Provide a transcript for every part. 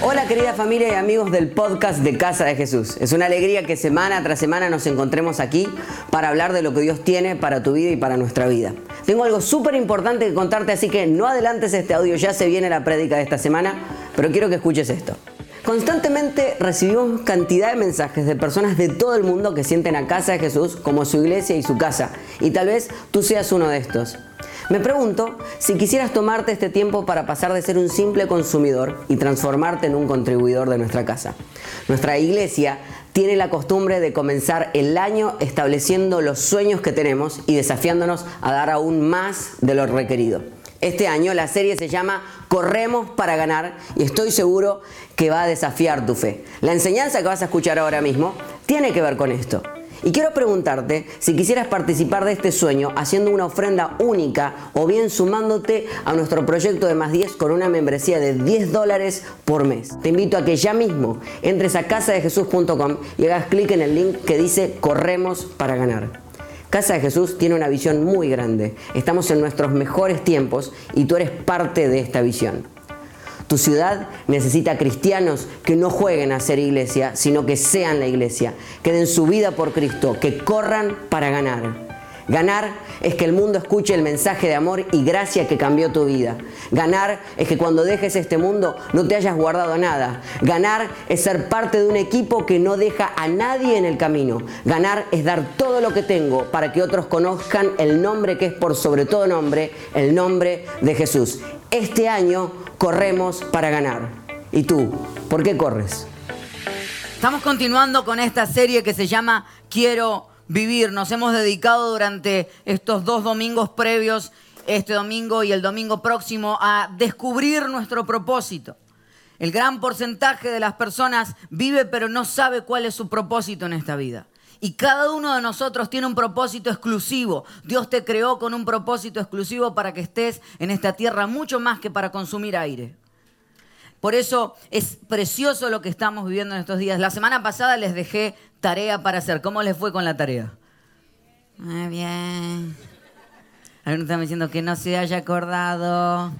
Hola querida familia y amigos del podcast de Casa de Jesús. Es una alegría que semana tras semana nos encontremos aquí para hablar de lo que Dios tiene para tu vida y para nuestra vida. Tengo algo súper importante que contarte, así que no adelantes este audio, ya se viene la prédica de esta semana, pero quiero que escuches esto. Constantemente recibimos cantidad de mensajes de personas de todo el mundo que sienten a Casa de Jesús como su iglesia y su casa, y tal vez tú seas uno de estos. Me pregunto si quisieras tomarte este tiempo para pasar de ser un simple consumidor y transformarte en un contribuidor de nuestra casa. Nuestra iglesia tiene la costumbre de comenzar el año estableciendo los sueños que tenemos y desafiándonos a dar aún más de lo requerido. Este año la serie se llama Corremos para ganar y estoy seguro que va a desafiar tu fe. La enseñanza que vas a escuchar ahora mismo tiene que ver con esto. Y quiero preguntarte si quisieras participar de este sueño haciendo una ofrenda única o bien sumándote a nuestro proyecto de más 10 con una membresía de 10 dólares por mes. Te invito a que ya mismo entres a casadejesús.com y hagas clic en el link que dice Corremos para ganar. Casa de Jesús tiene una visión muy grande. Estamos en nuestros mejores tiempos y tú eres parte de esta visión. Tu ciudad necesita cristianos que no jueguen a ser iglesia, sino que sean la iglesia, que den su vida por Cristo, que corran para ganar. Ganar es que el mundo escuche el mensaje de amor y gracia que cambió tu vida. Ganar es que cuando dejes este mundo no te hayas guardado nada. Ganar es ser parte de un equipo que no deja a nadie en el camino. Ganar es dar todo lo que tengo para que otros conozcan el nombre que es por sobre todo nombre, el nombre de Jesús. Este año corremos para ganar. ¿Y tú? ¿Por qué corres? Estamos continuando con esta serie que se llama Quiero vivir. Nos hemos dedicado durante estos dos domingos previos, este domingo y el domingo próximo, a descubrir nuestro propósito. El gran porcentaje de las personas vive pero no sabe cuál es su propósito en esta vida. Y cada uno de nosotros tiene un propósito exclusivo. Dios te creó con un propósito exclusivo para que estés en esta tierra mucho más que para consumir aire. Por eso es precioso lo que estamos viviendo en estos días. La semana pasada les dejé tarea para hacer. ¿Cómo les fue con la tarea? Muy bien. Algunos están diciendo que no se haya acordado.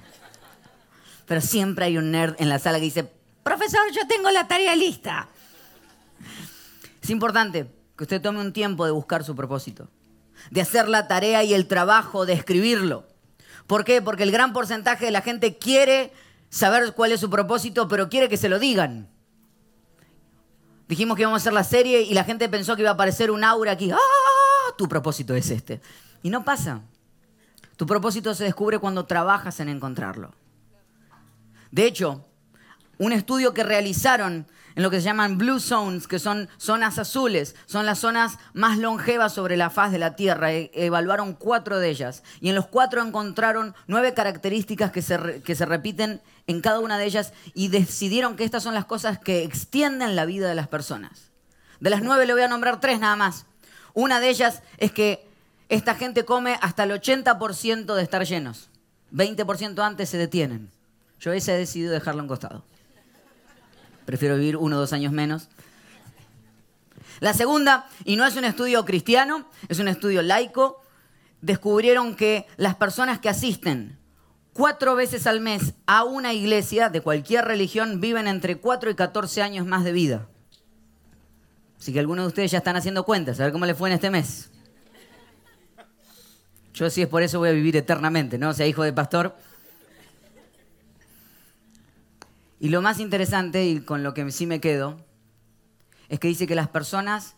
Pero siempre hay un nerd en la sala que dice, profesor, yo tengo la tarea lista. Es importante que usted tome un tiempo de buscar su propósito, de hacer la tarea y el trabajo, de escribirlo. ¿Por qué? Porque el gran porcentaje de la gente quiere saber cuál es su propósito, pero quiere que se lo digan. Dijimos que íbamos a hacer la serie y la gente pensó que iba a aparecer un aura aquí. ¡Ah! Tu propósito es este. Y no pasa. Tu propósito se descubre cuando trabajas en encontrarlo. De hecho, un estudio que realizaron en lo que se llaman blue zones, que son zonas azules, son las zonas más longevas sobre la faz de la Tierra. E evaluaron cuatro de ellas y en los cuatro encontraron nueve características que se, repiten en cada una de ellas y decidieron que estas son las cosas que extienden la vida de las personas. De las nueve le voy a nombrar tres nada más. Una de ellas es que esta gente come hasta el 80% de estar llenos. 20% antes se detienen. Yo ese he decidido dejarlo en costado prefiero vivir uno o dos años menos. La segunda, y no es un estudio cristiano, es un estudio laico, descubrieron que las personas que asisten cuatro veces al mes a una iglesia de cualquier religión viven entre 4 y 14 años más de vida. Así que algunos de ustedes ya están haciendo cuentas, a ver cómo les fue en este mes. Yo si es por eso voy a vivir eternamente, ¿no? O sea, hijo de pastor. Y lo más interesante, y con lo que sí me quedo, es que dice que las personas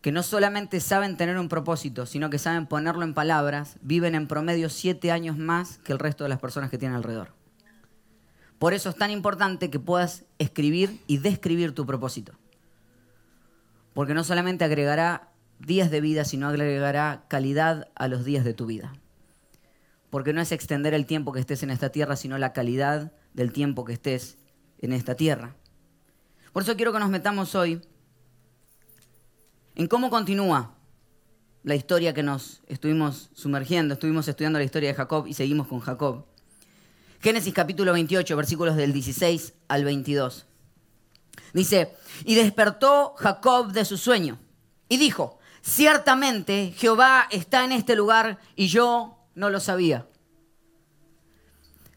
que no solamente saben tener un propósito, sino que saben ponerlo en palabras, viven en promedio siete años más que el resto de las personas que tienen alrededor. Por eso es tan importante que puedas escribir y describir tu propósito. Porque no solamente agregará días de vida, sino agregará calidad a los días de tu vida. Porque no es extender el tiempo que estés en esta tierra, sino la calidad del tiempo que estés en esta tierra. Por eso quiero que nos metamos hoy en cómo continúa la historia que nos estuvimos sumergiendo. Estuvimos estudiando la historia de Jacob y seguimos con Jacob. Génesis capítulo 28, versículos del 16 al 22. Dice, y despertó Jacob de su sueño y dijo, ciertamente Jehová está en este lugar y yo no lo sabía.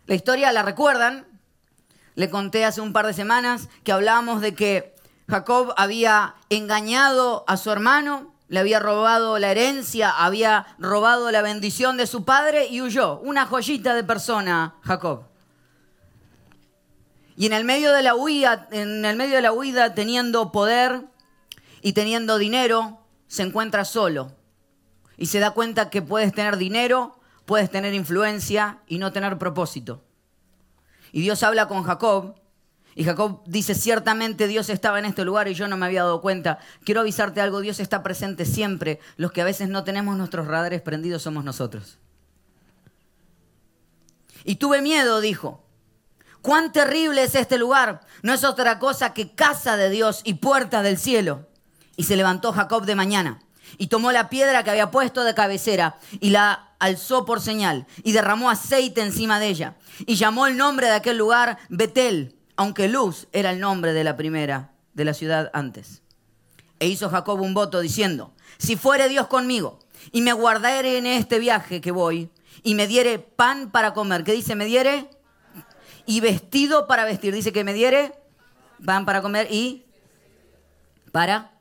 La historia la recuerdan. le conté hace un par de semanas que hablábamos de que Jacob había engañado a su hermano, le había robado la herencia, había robado la bendición de su padre y huyó. Una joyita de persona, Jacob. Y en el medio de la huida, teniendo poder y teniendo dinero, se encuentra solo. Y se da cuenta que puedes tener dinero, puedes tener influencia y no tener propósito. Y Dios habla con Jacob. Y Jacob dice, ciertamente Dios estaba en este lugar y yo no me había dado cuenta. Quiero avisarte algo, Dios está presente siempre. Los que a veces no tenemos nuestros radares prendidos somos nosotros. Y tuve miedo, dijo. Cuán terrible es este lugar. No es otra cosa que casa de Dios y puerta del cielo. Y se levantó Jacob de mañana y tomó la piedra que había puesto de cabecera y la alzó por señal y derramó aceite encima de ella y llamó el nombre de aquel lugar Betel, aunque Luz era el nombre de la primera de la ciudad antes. E hizo Jacob un voto diciendo, si fuere Dios conmigo y me guardare en este viaje que voy y me diere pan para comer, ¿qué dice? Me diere y vestido para vestir, dice que me diere pan para comer y para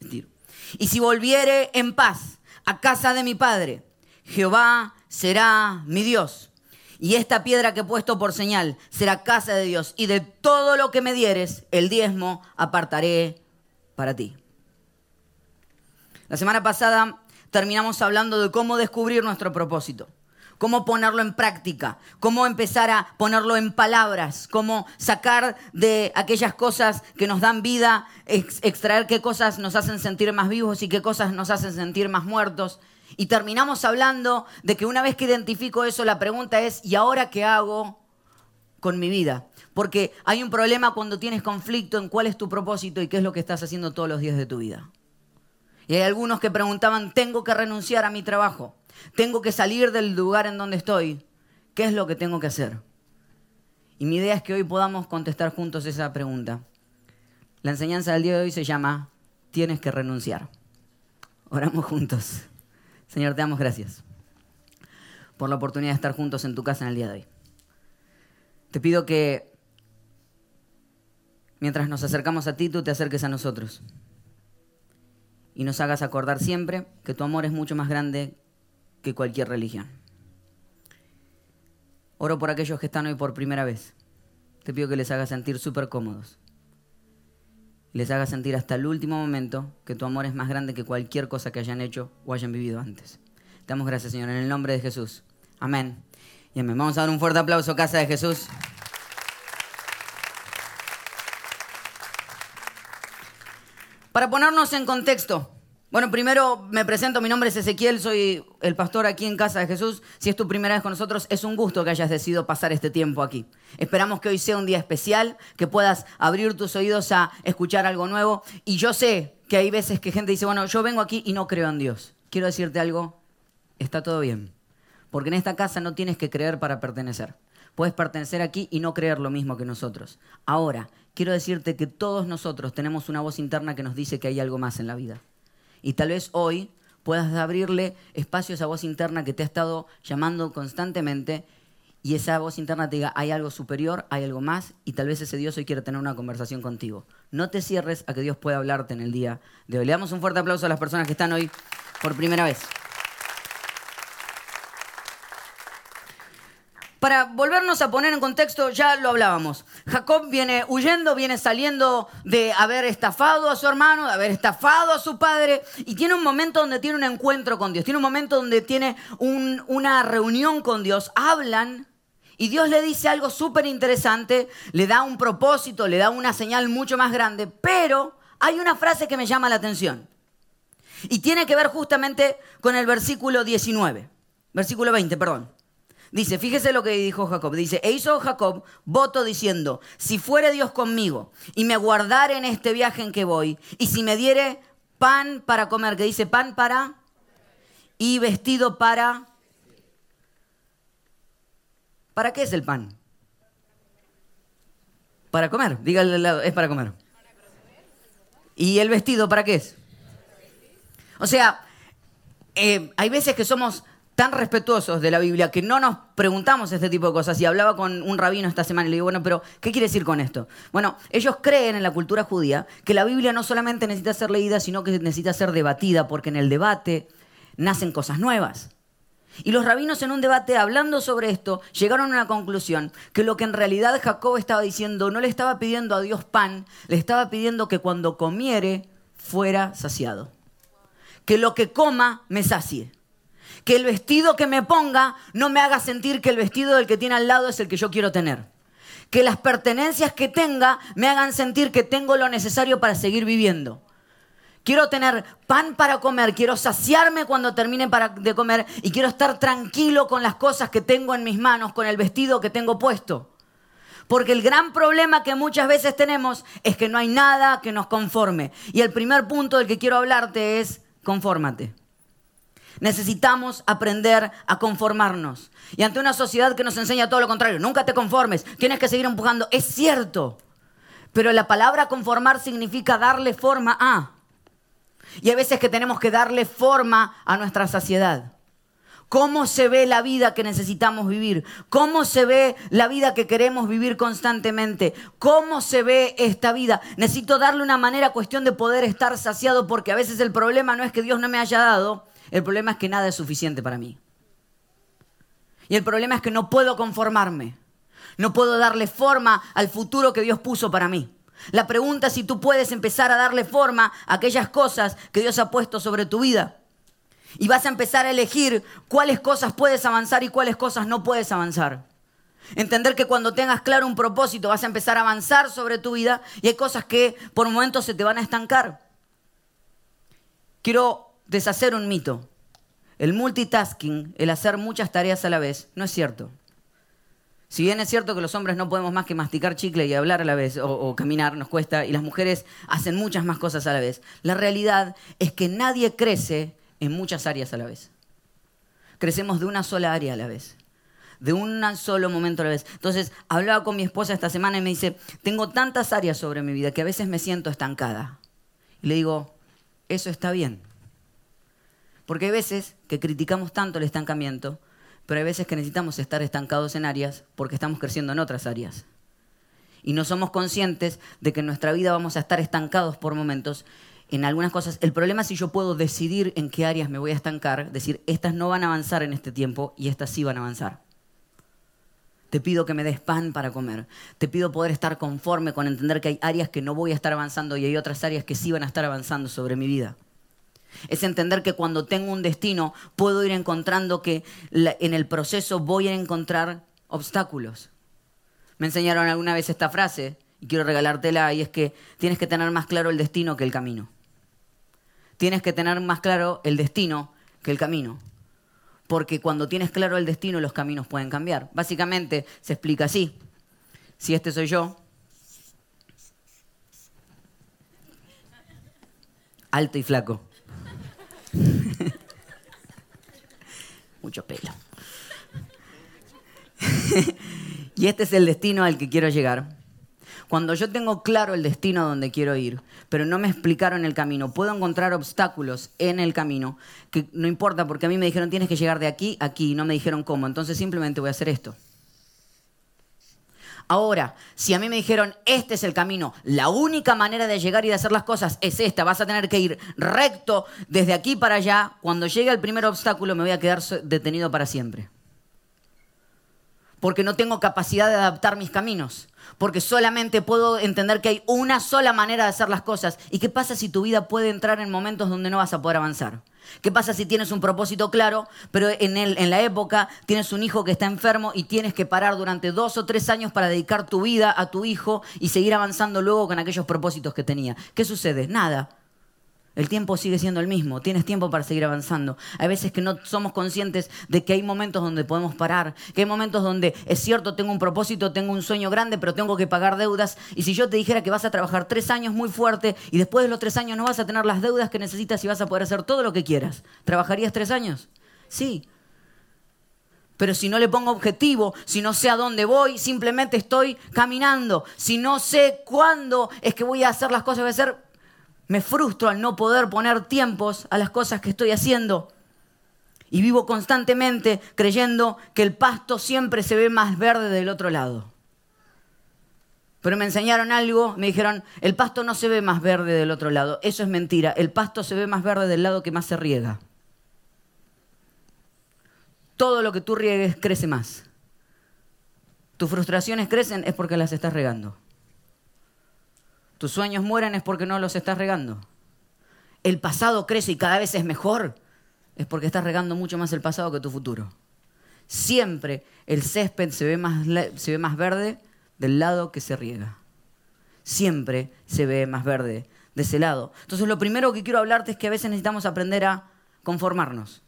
vestir. Y si volviere en paz a casa de mi padre, Jehová será mi Dios. Y esta piedra que he puesto por señal será casa de Dios. Y de todo lo que me dieres, el diezmo apartaré para ti. La semana pasada terminamos hablando de cómo descubrir nuestro propósito cómo ponerlo en práctica, cómo empezar a ponerlo en palabras, cómo sacar de aquellas cosas que nos dan vida, extraer qué cosas nos hacen sentir más vivos y qué cosas nos hacen sentir más muertos. Y terminamos hablando de que una vez que identifico eso, la pregunta es, ¿y ahora qué hago con mi vida? Porque hay un problema cuando tienes conflicto en cuál es tu propósito y qué es lo que estás haciendo todos los días de tu vida. Y hay algunos que preguntaban, ¿tengo que renunciar a mi trabajo? Tengo que salir del lugar en donde estoy. ¿Qué es lo que tengo que hacer? Y mi idea es que hoy podamos contestar juntos esa pregunta. La enseñanza del día de hoy se llama Tienes que renunciar. Oramos juntos. Señor, te damos gracias por la oportunidad de estar juntos en tu casa en el día de hoy. Te pido que mientras nos acercamos a ti, tú te acerques a nosotros y nos hagas acordar siempre que tu amor es mucho más grande que cualquier religión. Oro por aquellos que están hoy por primera vez. Te pido que les hagas sentir súper cómodos. Les hagas sentir hasta el último momento que tu amor es más grande que cualquier cosa que hayan hecho o hayan vivido antes. Te damos gracias, Señor, en el nombre de Jesús. Amén. Y amén. Vamos a dar un fuerte aplauso, Casa de Jesús. Para ponernos en contexto, bueno, primero me presento, mi nombre es Ezequiel, soy el pastor aquí en Casa de Jesús. Si es tu primera vez con nosotros, es un gusto que hayas decidido pasar este tiempo aquí. Esperamos que hoy sea un día especial, que puedas abrir tus oídos a escuchar algo nuevo. Y yo sé que hay veces que gente dice, bueno, yo vengo aquí y no creo en Dios. Quiero decirte algo, está todo bien. Porque en esta casa no tienes que creer para pertenecer. Puedes pertenecer aquí y no creer lo mismo que nosotros. Ahora, quiero decirte que todos nosotros tenemos una voz interna que nos dice que hay algo más en la vida. Y tal vez hoy puedas abrirle espacio a esa voz interna que te ha estado llamando constantemente y esa voz interna te diga, hay algo superior, hay algo más, y tal vez ese Dios hoy quiere tener una conversación contigo. No te cierres a que Dios pueda hablarte en el día de hoy. Le damos un fuerte aplauso a las personas que están hoy por primera vez. Para volvernos a poner en contexto, ya lo hablábamos. Jacob viene huyendo, viene saliendo de haber estafado a su hermano, de haber estafado a su padre, y tiene un momento donde tiene un encuentro con Dios, tiene un momento donde tiene una reunión con Dios, hablan, y Dios le dice algo súper interesante, le da un propósito, le da una señal mucho más grande, pero hay una frase que me llama la atención, y tiene que ver justamente con el versículo 19, versículo 20, perdón. Dice, fíjese lo que dijo Jacob. Dice, e hizo Jacob voto diciendo, si fuere Dios conmigo y me guardare en este viaje en que voy, y si me diere pan para comer, que dice pan para, y vestido para... ¿Para qué es el pan? Para comer, dígale es para comer. ¿Y el vestido para qué es? O sea, eh, hay veces que somos tan respetuosos de la Biblia que no nos preguntamos este tipo de cosas. Y hablaba con un rabino esta semana y le digo, bueno, pero ¿qué quiere decir con esto? Bueno, ellos creen en la cultura judía que la Biblia no solamente necesita ser leída, sino que necesita ser debatida, porque en el debate nacen cosas nuevas. Y los rabinos en un debate hablando sobre esto llegaron a una conclusión, que lo que en realidad Jacob estaba diciendo no le estaba pidiendo a Dios pan, le estaba pidiendo que cuando comiere fuera saciado. Que lo que coma me sacie que el vestido que me ponga no me haga sentir que el vestido del que tiene al lado es el que yo quiero tener. Que las pertenencias que tenga me hagan sentir que tengo lo necesario para seguir viviendo. Quiero tener pan para comer, quiero saciarme cuando termine de comer y quiero estar tranquilo con las cosas que tengo en mis manos, con el vestido que tengo puesto. Porque el gran problema que muchas veces tenemos es que no hay nada que nos conforme. Y el primer punto del que quiero hablarte es confórmate. Necesitamos aprender a conformarnos. Y ante una sociedad que nos enseña todo lo contrario, nunca te conformes, tienes que seguir empujando, es cierto. Pero la palabra conformar significa darle forma a. Y hay veces que tenemos que darle forma a nuestra saciedad. ¿Cómo se ve la vida que necesitamos vivir? ¿Cómo se ve la vida que queremos vivir constantemente? ¿Cómo se ve esta vida? Necesito darle una manera, cuestión de poder estar saciado, porque a veces el problema no es que Dios no me haya dado, el problema es que nada es suficiente para mí. Y el problema es que no puedo conformarme. No puedo darle forma al futuro que Dios puso para mí. La pregunta es si tú puedes empezar a darle forma a aquellas cosas que Dios ha puesto sobre tu vida. Y vas a empezar a elegir cuáles cosas puedes avanzar y cuáles cosas no puedes avanzar. Entender que cuando tengas claro un propósito vas a empezar a avanzar sobre tu vida y hay cosas que por momentos se te van a estancar. Quiero deshacer un mito. El multitasking, el hacer muchas tareas a la vez, no es cierto. Si bien es cierto que los hombres no podemos más que masticar chicle y hablar a la vez o, caminar, nos cuesta, y las mujeres hacen muchas más cosas a la vez, la realidad es que nadie crece en muchas áreas a la vez. Crecemos de una sola área a la vez, de un solo momento a la vez. Entonces, hablaba con mi esposa esta semana y me dice, tengo tantas áreas sobre mi vida que a veces me siento estancada. Y le digo, eso está bien. Porque hay veces que criticamos tanto el estancamiento, pero hay veces que necesitamos estar estancados en áreas porque estamos creciendo en otras áreas. Y no somos conscientes de que en nuestra vida vamos a estar estancados por momentos en algunas cosas. El problema es si yo puedo decidir en qué áreas me voy a estancar, decir, estas no van a avanzar en este tiempo y estas sí van a avanzar. Te pido que me des pan para comer. Te pido poder estar conforme con entender que hay áreas que no voy a estar avanzando y hay otras áreas que sí van a estar avanzando sobre mi vida. Es entender que cuando tengo un destino puedo ir encontrando que en el proceso voy a encontrar obstáculos. Me enseñaron alguna vez esta frase y quiero regalártela y es que tienes que tener más claro el destino que el camino. Tienes que tener más claro el destino que el camino. Porque cuando tienes claro el destino los caminos pueden cambiar. Básicamente se explica así. Si este soy yo, alto y flaco. Mucho pelo. y este es el destino al que quiero llegar. Cuando yo tengo claro el destino a donde quiero ir, pero no me explicaron el camino, puedo encontrar obstáculos en el camino, que no importa porque a mí me dijeron tienes que llegar de aquí a aquí y no me dijeron cómo, entonces simplemente voy a hacer esto. Ahora, si a mí me dijeron, este es el camino, la única manera de llegar y de hacer las cosas es esta, vas a tener que ir recto desde aquí para allá, cuando llegue el primer obstáculo me voy a quedar detenido para siempre. Porque no tengo capacidad de adaptar mis caminos. Porque solamente puedo entender que hay una sola manera de hacer las cosas. ¿Y qué pasa si tu vida puede entrar en momentos donde no vas a poder avanzar? ¿Qué pasa si tienes un propósito claro, pero en, en la época tienes un hijo que está enfermo y tienes que parar durante dos o tres años para dedicar tu vida a tu hijo y seguir avanzando luego con aquellos propósitos que tenía? ¿Qué sucede? Nada. El tiempo sigue siendo el mismo, tienes tiempo para seguir avanzando. Hay veces que no somos conscientes de que hay momentos donde podemos parar, que hay momentos donde es cierto, tengo un propósito, tengo un sueño grande, pero tengo que pagar deudas. Y si yo te dijera que vas a trabajar tres años muy fuerte y después de los tres años no vas a tener las deudas que necesitas y vas a poder hacer todo lo que quieras, ¿trabajarías tres años? Sí. Pero si no le pongo objetivo, si no sé a dónde voy, simplemente estoy caminando. Si no sé cuándo es que voy a hacer las cosas, voy a hacer me frustro al no poder poner tiempos a las cosas que estoy haciendo. Y vivo constantemente creyendo que el pasto siempre se ve más verde del otro lado. Pero me enseñaron algo, me dijeron, el pasto no se ve más verde del otro lado. Eso es mentira, el pasto se ve más verde del lado que más se riega. Todo lo que tú riegues crece más. Tus frustraciones crecen es porque las estás regando. Tus sueños mueren es porque no los estás regando. El pasado crece y cada vez es mejor es porque estás regando mucho más el pasado que tu futuro. Siempre el césped se ve más, se ve más verde del lado que se riega. Siempre se ve más verde de ese lado. Entonces lo primero que quiero hablarte es que a veces necesitamos aprender a conformarnos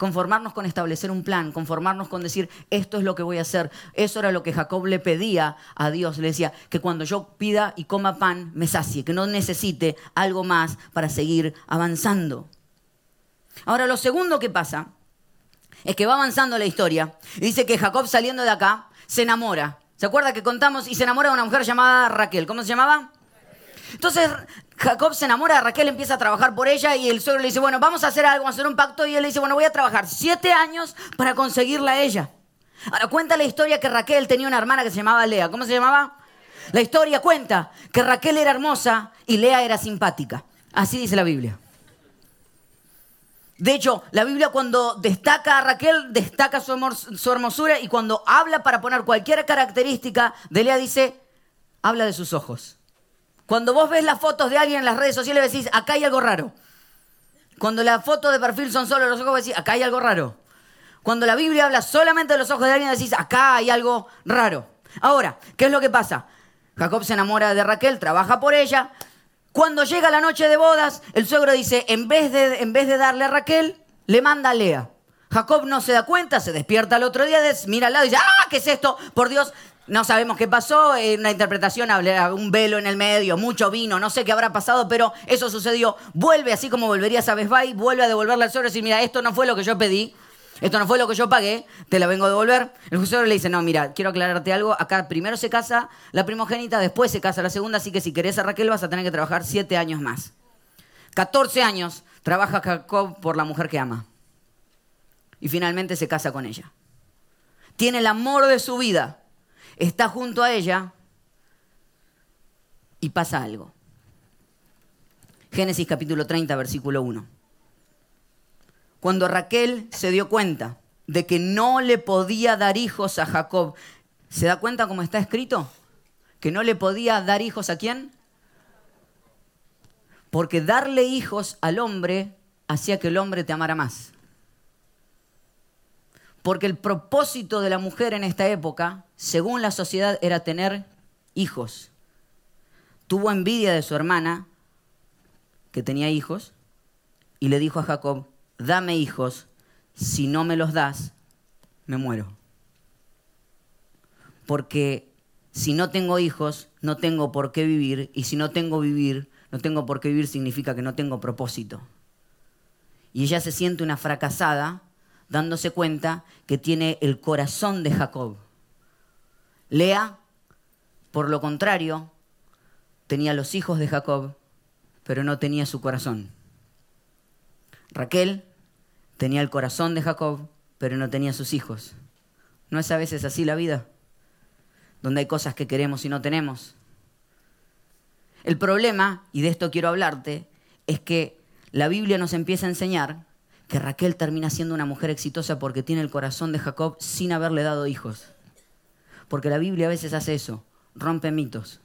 conformarnos con establecer un plan, conformarnos con decir, esto es lo que voy a hacer. Eso era lo que Jacob le pedía a Dios. Le decía, que cuando yo pida y coma pan, me sacie, que no necesite algo más para seguir avanzando. Ahora, lo segundo que pasa es que va avanzando la historia y dice que Jacob saliendo de acá se enamora. ¿Se acuerda que contamos? Y se enamora de una mujer llamada Raquel. ¿Cómo se llamaba? Entonces Jacob se enamora de Raquel, empieza a trabajar por ella y el suegro le dice, bueno, vamos a hacer algo, vamos a hacer un pacto. Y él le dice, bueno, voy a trabajar siete años para conseguirla a ella. Ahora cuenta la historia que Raquel tenía una hermana que se llamaba Lea. ¿Cómo se llamaba? La historia cuenta que Raquel era hermosa y Lea era simpática. Así dice la Biblia. De hecho, la Biblia cuando destaca a Raquel, destaca su, su hermosura y cuando habla para poner cualquier característica de Lea dice, habla de sus ojos. Cuando vos ves las fotos de alguien en las redes sociales, decís, acá hay algo raro. Cuando las fotos de perfil son solo los ojos, decís, acá hay algo raro. Cuando la Biblia habla solamente de los ojos de alguien, decís, acá hay algo raro. Ahora, ¿qué es lo que pasa? Jacob se enamora de Raquel, trabaja por ella. Cuando llega la noche de bodas, el suegro dice, en vez de, en vez de darle a Raquel, le manda a Lea. Jacob no se da cuenta, se despierta al otro día, mira al lado y dice, ¡ah, qué es esto! Por Dios, no sabemos qué pasó, en una interpretación un velo en el medio, mucho vino, no sé qué habrá pasado, pero eso sucedió. Vuelve, así como volvería a Best vuelve a devolverle al suegro y decir, mira, esto no fue lo que yo pedí, esto no fue lo que yo pagué, te la vengo a devolver. El suegro le dice, no, mira, quiero aclararte algo, acá primero se casa la primogénita, después se casa la segunda, así que si querés a Raquel vas a tener que trabajar siete años más. 14 años trabaja Jacob por la mujer que ama. Y finalmente se casa con ella. Tiene el amor de su vida está junto a ella y pasa algo. Génesis capítulo 30, versículo 1. Cuando Raquel se dio cuenta de que no le podía dar hijos a Jacob, ¿se da cuenta cómo está escrito? Que no le podía dar hijos a quién? Porque darle hijos al hombre hacía que el hombre te amara más. Porque el propósito de la mujer en esta época, según la sociedad, era tener hijos. Tuvo envidia de su hermana, que tenía hijos, y le dijo a Jacob, dame hijos, si no me los das, me muero. Porque si no tengo hijos, no tengo por qué vivir, y si no tengo vivir, no tengo por qué vivir significa que no tengo propósito. Y ella se siente una fracasada dándose cuenta que tiene el corazón de Jacob. Lea, por lo contrario, tenía los hijos de Jacob, pero no tenía su corazón. Raquel tenía el corazón de Jacob, pero no tenía sus hijos. ¿No es a veces así la vida? Donde hay cosas que queremos y no tenemos. El problema, y de esto quiero hablarte, es que la Biblia nos empieza a enseñar que Raquel termina siendo una mujer exitosa porque tiene el corazón de Jacob sin haberle dado hijos. Porque la Biblia a veces hace eso, rompe mitos.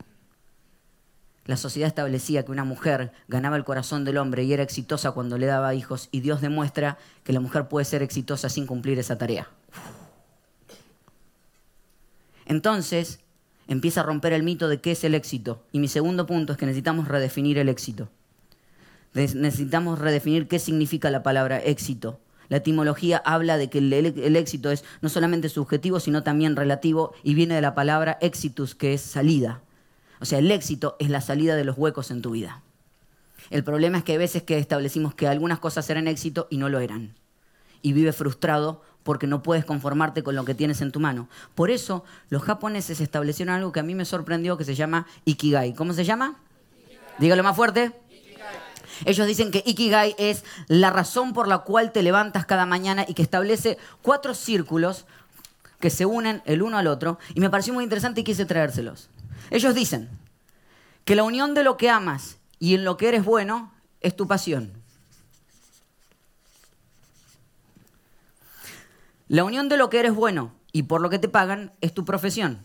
La sociedad establecía que una mujer ganaba el corazón del hombre y era exitosa cuando le daba hijos y Dios demuestra que la mujer puede ser exitosa sin cumplir esa tarea. Entonces empieza a romper el mito de qué es el éxito. Y mi segundo punto es que necesitamos redefinir el éxito necesitamos redefinir qué significa la palabra éxito. La etimología habla de que el, éxito es no solamente subjetivo, sino también relativo y viene de la palabra exitus, que es salida. O sea, el éxito es la salida de los huecos en tu vida. El problema es que hay veces que establecimos que algunas cosas eran éxito y no lo eran. Y vives frustrado porque no puedes conformarte con lo que tienes en tu mano. Por eso los japoneses establecieron algo que a mí me sorprendió que se llama Ikigai. ¿Cómo se llama? Dígalo más fuerte. Ellos dicen que Ikigai es la razón por la cual te levantas cada mañana y que establece cuatro círculos que se unen el uno al otro. Y me pareció muy interesante y quise traérselos. Ellos dicen que la unión de lo que amas y en lo que eres bueno es tu pasión. La unión de lo que eres bueno y por lo que te pagan es tu profesión.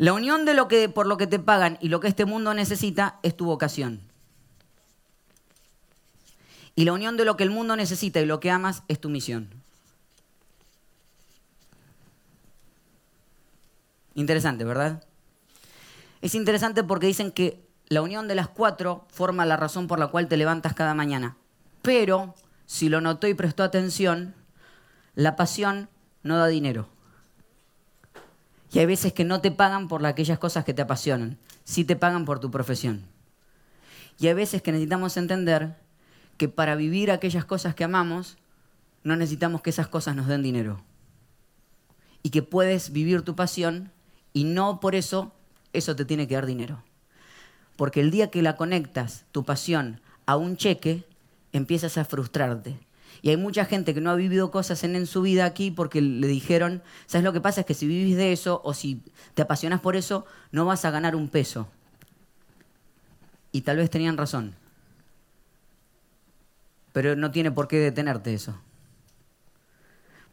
La unión de lo que por lo que te pagan y lo que este mundo necesita es tu vocación. Y la unión de lo que el mundo necesita y lo que amas es tu misión. Interesante, ¿verdad? Es interesante porque dicen que la unión de las cuatro forma la razón por la cual te levantas cada mañana. Pero, si lo notó y prestó atención, la pasión no da dinero. Y hay veces que no te pagan por aquellas cosas que te apasionan, sí te pagan por tu profesión. Y hay veces que necesitamos entender que para vivir aquellas cosas que amamos, no necesitamos que esas cosas nos den dinero. Y que puedes vivir tu pasión y no por eso eso te tiene que dar dinero. Porque el día que la conectas, tu pasión, a un cheque, empiezas a frustrarte. Y hay mucha gente que no ha vivido cosas en, su vida aquí porque le dijeron, ¿sabes lo que pasa? Es que si vivís de eso o si te apasionas por eso, no vas a ganar un peso. Y tal vez tenían razón. Pero no tiene por qué detenerte eso.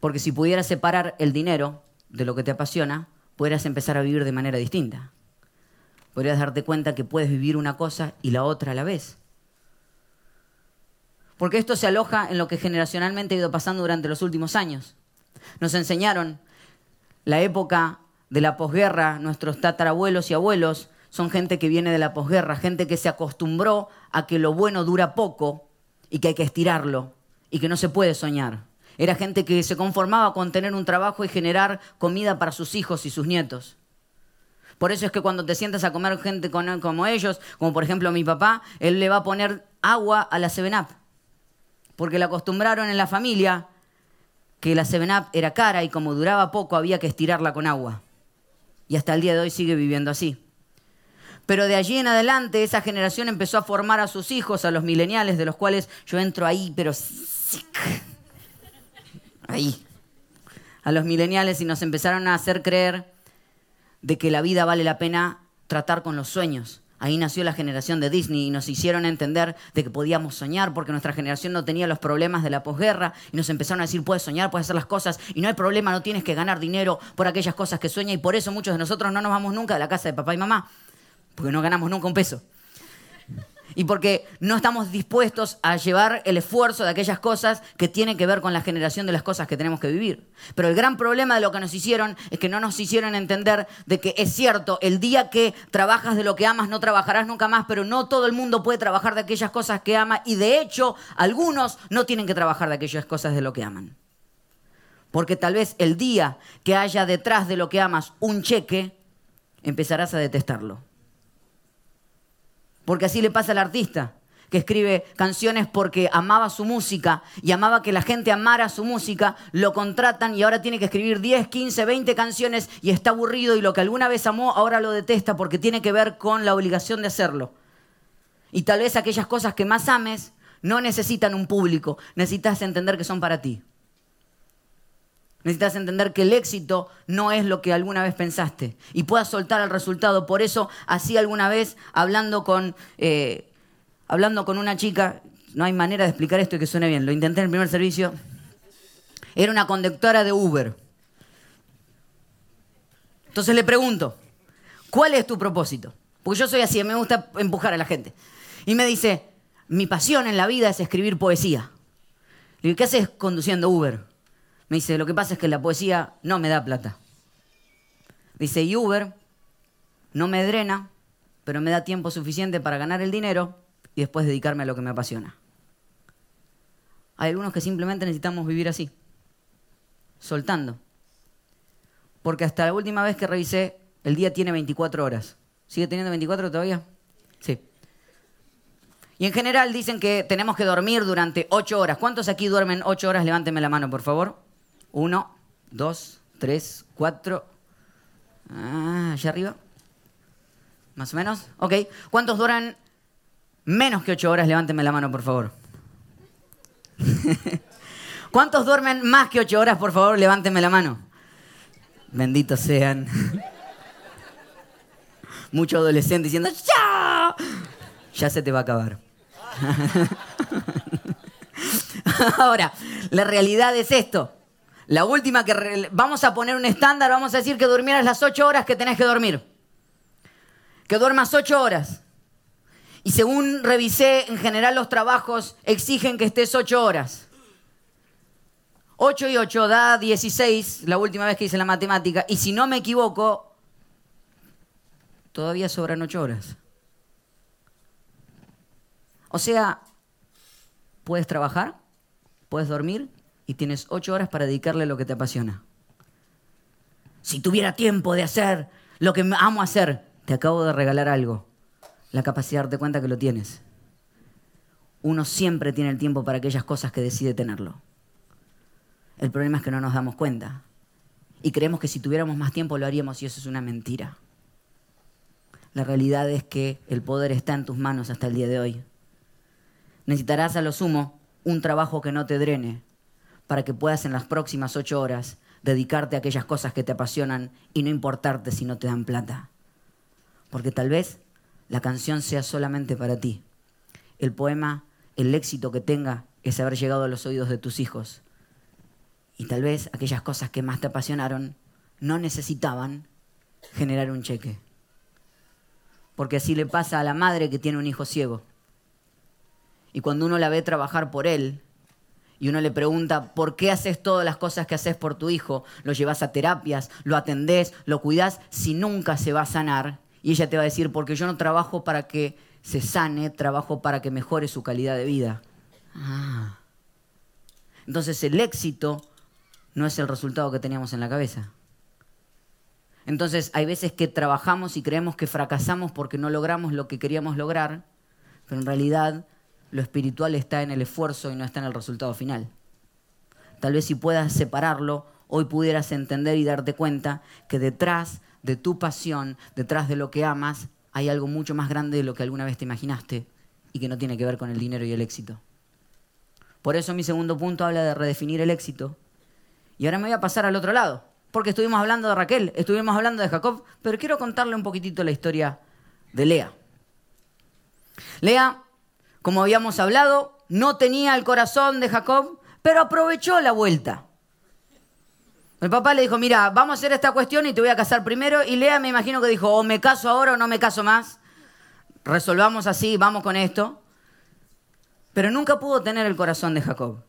Porque si pudieras separar el dinero de lo que te apasiona, podrías empezar a vivir de manera distinta. Podrías darte cuenta que puedes vivir una cosa y la otra a la vez. Porque esto se aloja en lo que generacionalmente ha ido pasando durante los últimos años. Nos enseñaron la época de la posguerra, nuestros tatarabuelos y abuelos son gente que viene de la posguerra, gente que se acostumbró a que lo bueno dura poco y que hay que estirarlo y que no se puede soñar. Era gente que se conformaba con tener un trabajo y generar comida para sus hijos y sus nietos. Por eso es que cuando te sientas a comer gente como ellos, como por ejemplo mi papá, él le va a poner agua a la 7-Up porque le acostumbraron en la familia que la 7-Up era cara y como duraba poco había que estirarla con agua. Y hasta el día de hoy sigue viviendo así. Pero de allí en adelante esa generación empezó a formar a sus hijos, a los mileniales, de los cuales yo entro ahí, pero... Ahí. A los mileniales y nos empezaron a hacer creer de que la vida vale la pena tratar con los sueños, Ahí nació la generación de Disney y nos hicieron entender de que podíamos soñar porque nuestra generación no tenía los problemas de la posguerra y nos empezaron a decir puedes soñar, puedes hacer las cosas y no hay problema, no tienes que ganar dinero por aquellas cosas que sueñas y por eso muchos de nosotros no nos vamos nunca de la casa de papá y mamá porque no ganamos nunca un peso y porque no estamos dispuestos a llevar el esfuerzo de aquellas cosas que tienen que ver con la generación de las cosas que tenemos que vivir. Pero el gran problema de lo que nos hicieron es que no nos hicieron entender de que es cierto, el día que trabajas de lo que amas no trabajarás nunca más, pero no todo el mundo puede trabajar de aquellas cosas que ama y de hecho algunos no tienen que trabajar de aquellas cosas de lo que aman. Porque tal vez el día que haya detrás de lo que amas un cheque, empezarás a detestarlo. Porque así le pasa al artista, que escribe canciones porque amaba su música y amaba que la gente amara su música, lo contratan y ahora tiene que escribir 10, 15, 20 canciones y está aburrido y lo que alguna vez amó ahora lo detesta porque tiene que ver con la obligación de hacerlo. Y tal vez aquellas cosas que más ames no necesitan un público, necesitas entender que son para ti. Necesitas entender que el éxito no es lo que alguna vez pensaste y puedas soltar el resultado. Por eso, así alguna vez, hablando con, eh, hablando con una chica, no hay manera de explicar esto y que suene bien, lo intenté en el primer servicio, era una conductora de Uber. Entonces le pregunto, ¿cuál es tu propósito? Porque yo soy así, me gusta empujar a la gente. Y me dice, mi pasión en la vida es escribir poesía. Le digo, ¿qué haces conduciendo Uber? Me dice, lo que pasa es que la poesía no me da plata. Dice, y Uber no me drena, pero me da tiempo suficiente para ganar el dinero y después dedicarme a lo que me apasiona. Hay algunos que simplemente necesitamos vivir así, soltando. Porque hasta la última vez que revisé, el día tiene 24 horas. ¿Sigue teniendo 24 todavía? Sí. Y en general dicen que tenemos que dormir durante 8 horas. ¿Cuántos aquí duermen 8 horas? Levánteme la mano, por favor. Uno, dos, tres, cuatro. Ah, allá arriba. ¿Más o menos? Ok. ¿Cuántos duran menos que ocho horas? Levántenme la mano, por favor. ¿Cuántos duermen más que ocho horas? Por favor, levántenme la mano. Benditos sean. Mucho adolescente diciendo, ¡ya! Ya se te va a acabar. Ahora, la realidad es esto. La última que vamos a poner un estándar, vamos a decir que durmieras las ocho horas que tenés que dormir. Que duermas ocho horas. Y según revisé, en general los trabajos exigen que estés ocho horas. 8 y 8 da 16, la última vez que hice la matemática, y si no me equivoco, todavía sobran 8 horas. O sea, puedes trabajar, puedes dormir y tienes 8 horas para dedicarle lo que te apasiona. Si tuviera tiempo de hacer lo que amo hacer, te acabo de regalar algo, la capacidad de darte cuenta que lo tienes. Uno siempre tiene el tiempo para aquellas cosas que decide tenerlo. El problema es que no nos damos cuenta. Y creemos que si tuviéramos más tiempo lo haríamos y eso es una mentira. La realidad es que el poder está en tus manos hasta el día de hoy. Necesitarás a lo sumo un trabajo que no te drene para que puedas en las próximas ocho horas dedicarte a aquellas cosas que te apasionan y no importarte si no te dan plata. Porque tal vez la canción sea solamente para ti. El poema, el éxito que tenga es haber llegado a los oídos de tus hijos y tal vez aquellas cosas que más te apasionaron no necesitaban generar un cheque. Porque así le pasa a la madre que tiene un hijo ciego. Y cuando uno la ve trabajar por él, y uno le pregunta, ¿por qué haces todas las cosas que haces por tu hijo? Lo llevas a terapias, lo atendés, lo cuidás, si nunca se va a sanar. Y ella te va a decir, porque yo no trabajo para que se sane, trabajo para que mejore su calidad de vida. Ah. Entonces el éxito no es el resultado que teníamos en la cabeza. Entonces hay veces que trabajamos y creemos que fracasamos porque no logramos lo que queríamos lograr, pero en realidad lo espiritual está en el esfuerzo y no está en el resultado final. Tal vez si puedas separarlo, hoy pudieras entender y darte cuenta que detrás de tu pasión, detrás de lo que amas, hay algo mucho más grande de lo que alguna vez te imaginaste y que no tiene que ver con el dinero y el éxito. Por eso mi segundo punto habla de redefinir el éxito y ahora me voy a pasar al otro lado, porque estuvimos hablando de Raquel, estuvimos hablando de Jacob, pero quiero contarle un poquitito la historia de Lea. Lea, como habíamos hablado, no tenía el corazón de Jacob, pero aprovechó la vuelta. El papá le dijo, mira, vamos a hacer esta cuestión y te voy a casar primero. Y Lea me imagino que dijo, o me caso ahora o no me caso más. Resolvamos así, vamos con esto. Pero nunca pudo tener el corazón de Jacob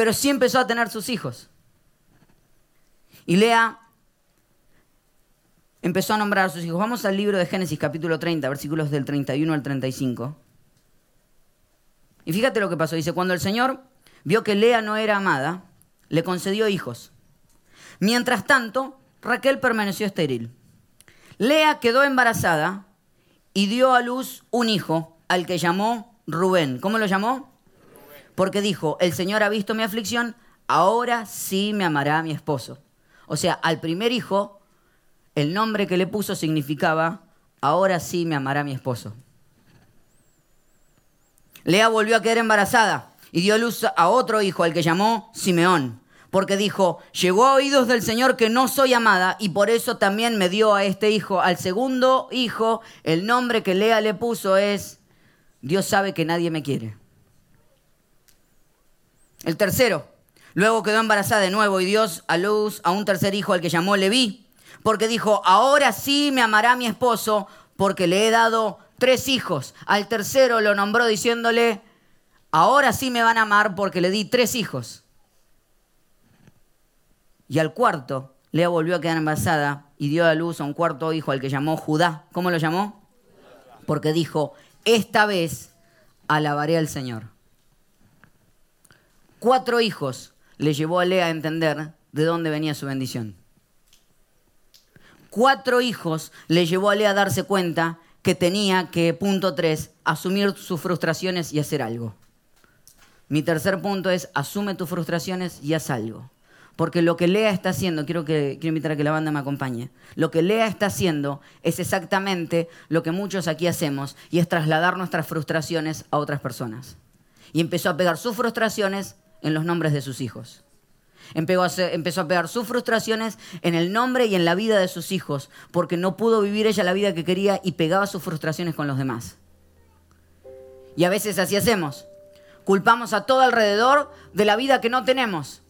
pero sí empezó a tener sus hijos. Y Lea empezó a nombrar a sus hijos. Vamos al libro de Génesis capítulo 30, versículos del 31 al 35. Y fíjate lo que pasó. Dice, cuando el Señor vio que Lea no era amada, le concedió hijos. Mientras tanto, Raquel permaneció estéril. Lea quedó embarazada y dio a luz un hijo al que llamó Rubén. ¿Cómo lo llamó? porque dijo, el Señor ha visto mi aflicción, ahora sí me amará mi esposo. O sea, al primer hijo, el nombre que le puso significaba, ahora sí me amará mi esposo. Lea volvió a quedar embarazada y dio luz a otro hijo, al que llamó Simeón, porque dijo, llegó a oídos del Señor que no soy amada y por eso también me dio a este hijo. Al segundo hijo, el nombre que Lea le puso es, Dios sabe que nadie me quiere. El tercero, luego quedó embarazada de nuevo y Dios a luz a un tercer hijo al que llamó Leví, porque dijo, ahora sí me amará mi esposo, porque le he dado tres hijos. Al tercero lo nombró diciéndole, ahora sí me van a amar porque le di tres hijos. Y al cuarto, Lea volvió a quedar embarazada y dio a luz a un cuarto hijo al que llamó Judá. ¿Cómo lo llamó? Porque dijo, esta vez alabaré al Señor cuatro hijos le llevó a Lea a entender de dónde venía su bendición. Cuatro hijos le llevó a Lea a darse cuenta que tenía que, punto tres, asumir sus frustraciones y hacer algo. Mi tercer punto es, asume tus frustraciones y haz algo. Porque lo que Lea está haciendo, quiero, que, invitar a que la banda me acompañe, lo que Lea está haciendo es exactamente lo que muchos aquí hacemos y es trasladar nuestras frustraciones a otras personas. Y empezó a pegar sus frustraciones en los nombres de sus hijos. Empezó a, pegar sus frustraciones en el nombre y en la vida de sus hijos, porque no pudo vivir ella la vida que quería y pegaba sus frustraciones con los demás. Y a veces así hacemos. Culpamos a todo alrededor de la vida que no tenemos.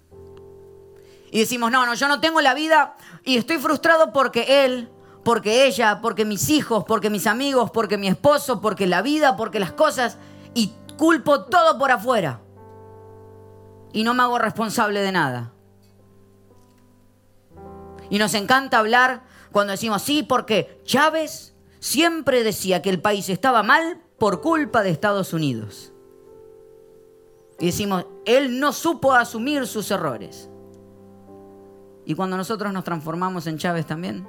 Y decimos, no, no, yo no tengo la vida y estoy frustrado porque él, porque ella, porque mis hijos, porque mis amigos, porque mi esposo, porque la vida, porque las cosas. Y culpo todo por afuera y no me hago responsable de nada. Y nos encanta hablar cuando decimos, sí, porque Chávez siempre decía que el país estaba mal por culpa de Estados Unidos. Y decimos, él no supo asumir sus errores. Y cuando nosotros nos transformamos en Chávez también,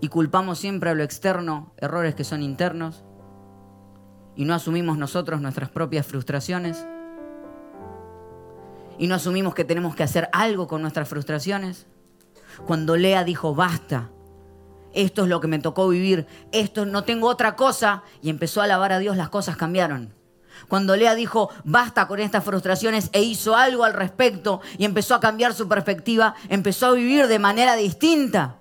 y culpamos siempre a lo externo errores que son internos, y no asumimos nosotros nuestras propias frustraciones y no asumimos que tenemos que hacer algo con nuestras frustraciones. Cuando Lea dijo, basta, esto es lo que me tocó vivir, esto no tengo otra cosa, y empezó a alabar a Dios, las cosas cambiaron. Cuando Lea dijo, basta con estas frustraciones e hizo algo al respecto y empezó a cambiar su perspectiva, empezó a vivir de manera distinta.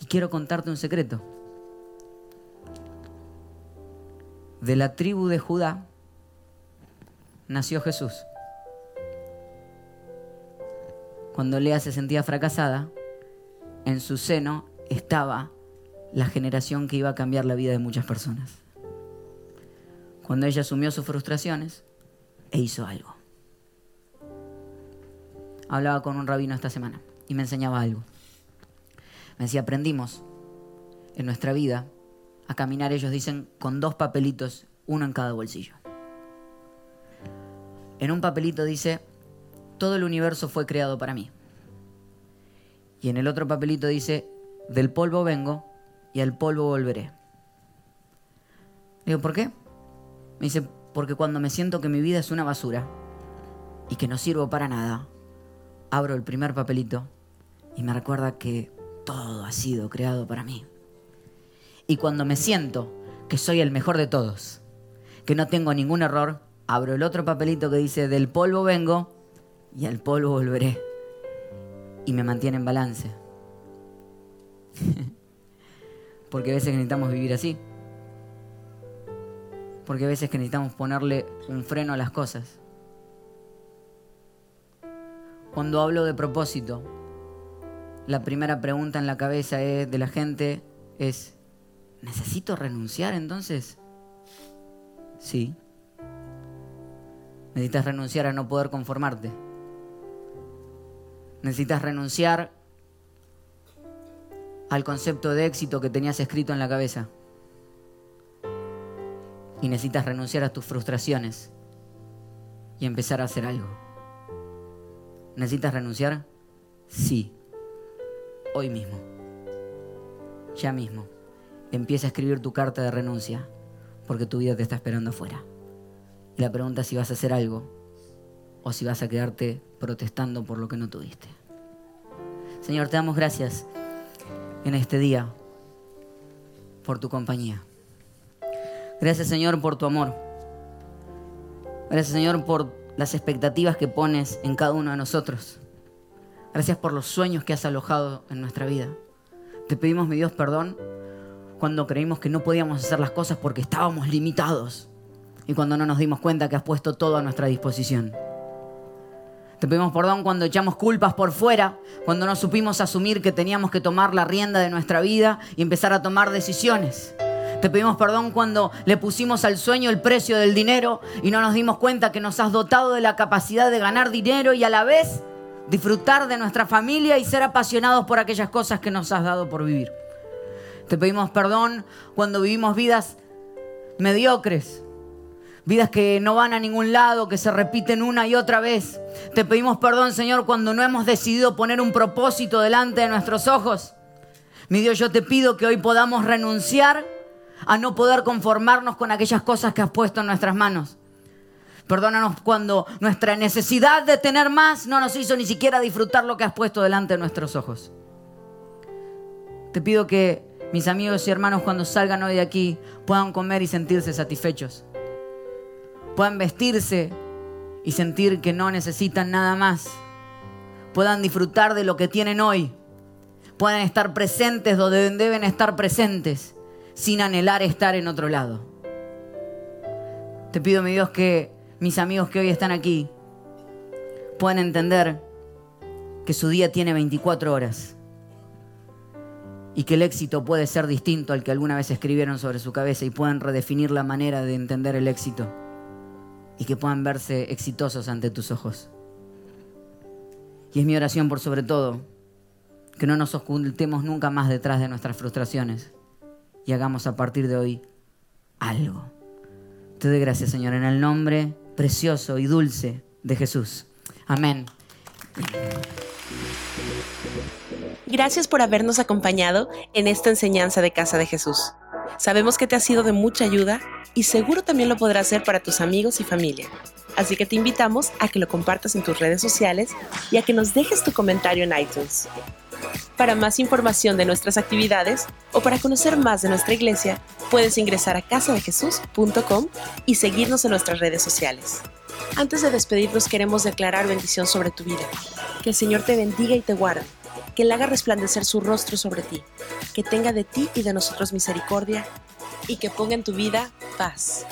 Y quiero contarte un secreto. De la tribu de Judá nació Jesús. Cuando Lea se sentía fracasada, en su seno estaba la generación que iba a cambiar la vida de muchas personas. Cuando ella asumió sus frustraciones e hizo algo. Hablaba con un rabino esta semana y me enseñaba algo. Me decía, aprendimos en nuestra vida a caminar, ellos dicen, con dos papelitos, uno en cada bolsillo. En un papelito dice, todo el universo fue creado para mí. Y en el otro papelito dice, del polvo vengo y al polvo volveré. Digo, ¿por qué? Me dice, porque cuando me siento que mi vida es una basura y que no sirvo para nada, abro el primer papelito y me recuerda que todo ha sido creado para mí. Y cuando me siento que soy el mejor de todos, que no tengo ningún error, abro el otro papelito que dice del polvo vengo y al polvo volveré. Y me mantiene en balance. Porque a veces necesitamos vivir así. Porque a veces necesitamos ponerle un freno a las cosas. Cuando hablo de propósito, la primera pregunta en la cabeza de la gente es, ¿Necesito renunciar entonces? Sí. Necesitas renunciar a no poder conformarte. Necesitas renunciar al concepto de éxito que tenías escrito en la cabeza. Y necesitas renunciar a tus frustraciones y empezar a hacer algo. ¿Necesitas renunciar? Sí. Hoy mismo. Ya mismo empieza a escribir tu carta de renuncia, porque tu vida te está esperando afuera. Y la pregunta es si vas a hacer algo o si vas a quedarte protestando por lo que no tuviste. Señor, te damos gracias en este día por tu compañía. Gracias, Señor, por tu amor. Gracias, Señor, por las expectativas que pones en cada uno de nosotros. Gracias por los sueños que has alojado en nuestra vida. Te pedimos, mi Dios, perdón cuando creímos que no podíamos hacer las cosas porque estábamos limitados y cuando no nos dimos cuenta que has puesto todo a nuestra disposición. Te pedimos perdón cuando echamos culpas por fuera, cuando no supimos asumir que teníamos que tomar la rienda de nuestra vida y empezar a tomar decisiones. Te pedimos perdón cuando le pusimos al sueño el precio del dinero y no nos dimos cuenta que nos has dotado de la capacidad de ganar dinero y a la vez disfrutar de nuestra familia y ser apasionados por aquellas cosas que nos has dado por vivir. Te pedimos perdón cuando vivimos vidas mediocres, vidas que no van a ningún lado, que se repiten una y otra vez. Te pedimos perdón, Señor, cuando no hemos decidido poner un propósito delante de nuestros ojos. Mi Dios, yo te pido que hoy podamos renunciar a no poder conformarnos con aquellas cosas que has puesto en nuestras manos. Perdónanos cuando nuestra necesidad de tener más no nos hizo ni siquiera disfrutar lo que has puesto delante de nuestros ojos. Te pido que mis amigos y hermanos cuando salgan hoy de aquí puedan comer y sentirse satisfechos. Puedan vestirse y sentir que no necesitan nada más. Puedan disfrutar de lo que tienen hoy. Puedan estar presentes donde deben estar presentes sin anhelar estar en otro lado. Te pido, mi Dios, que mis amigos que hoy están aquí puedan entender que su día tiene 24 horas y que el éxito puede ser distinto al que alguna vez escribieron sobre su cabeza y puedan redefinir la manera de entender el éxito y que puedan verse exitosos ante tus ojos. Y es mi oración por sobre todo que no nos ocultemos nunca más detrás de nuestras frustraciones y hagamos a partir de hoy algo. Te doy gracias, Señor, en el nombre precioso y dulce de Jesús. Amén. Gracias por habernos acompañado en esta enseñanza de Casa de Jesús. Sabemos que te ha sido de mucha ayuda y seguro también lo podrás hacer para tus amigos y familia. Así que te invitamos a que lo compartas en tus redes sociales y a que nos dejes tu comentario en iTunes. Para más información de nuestras actividades o para conocer más de nuestra iglesia, puedes ingresar a casadejesús.com y seguirnos en nuestras redes sociales. Antes de despedirnos queremos declarar bendición sobre tu vida. Que el Señor te bendiga y te guarde que Él haga resplandecer su rostro sobre ti, que tenga de ti y de nosotros misericordia, y que ponga en tu vida paz.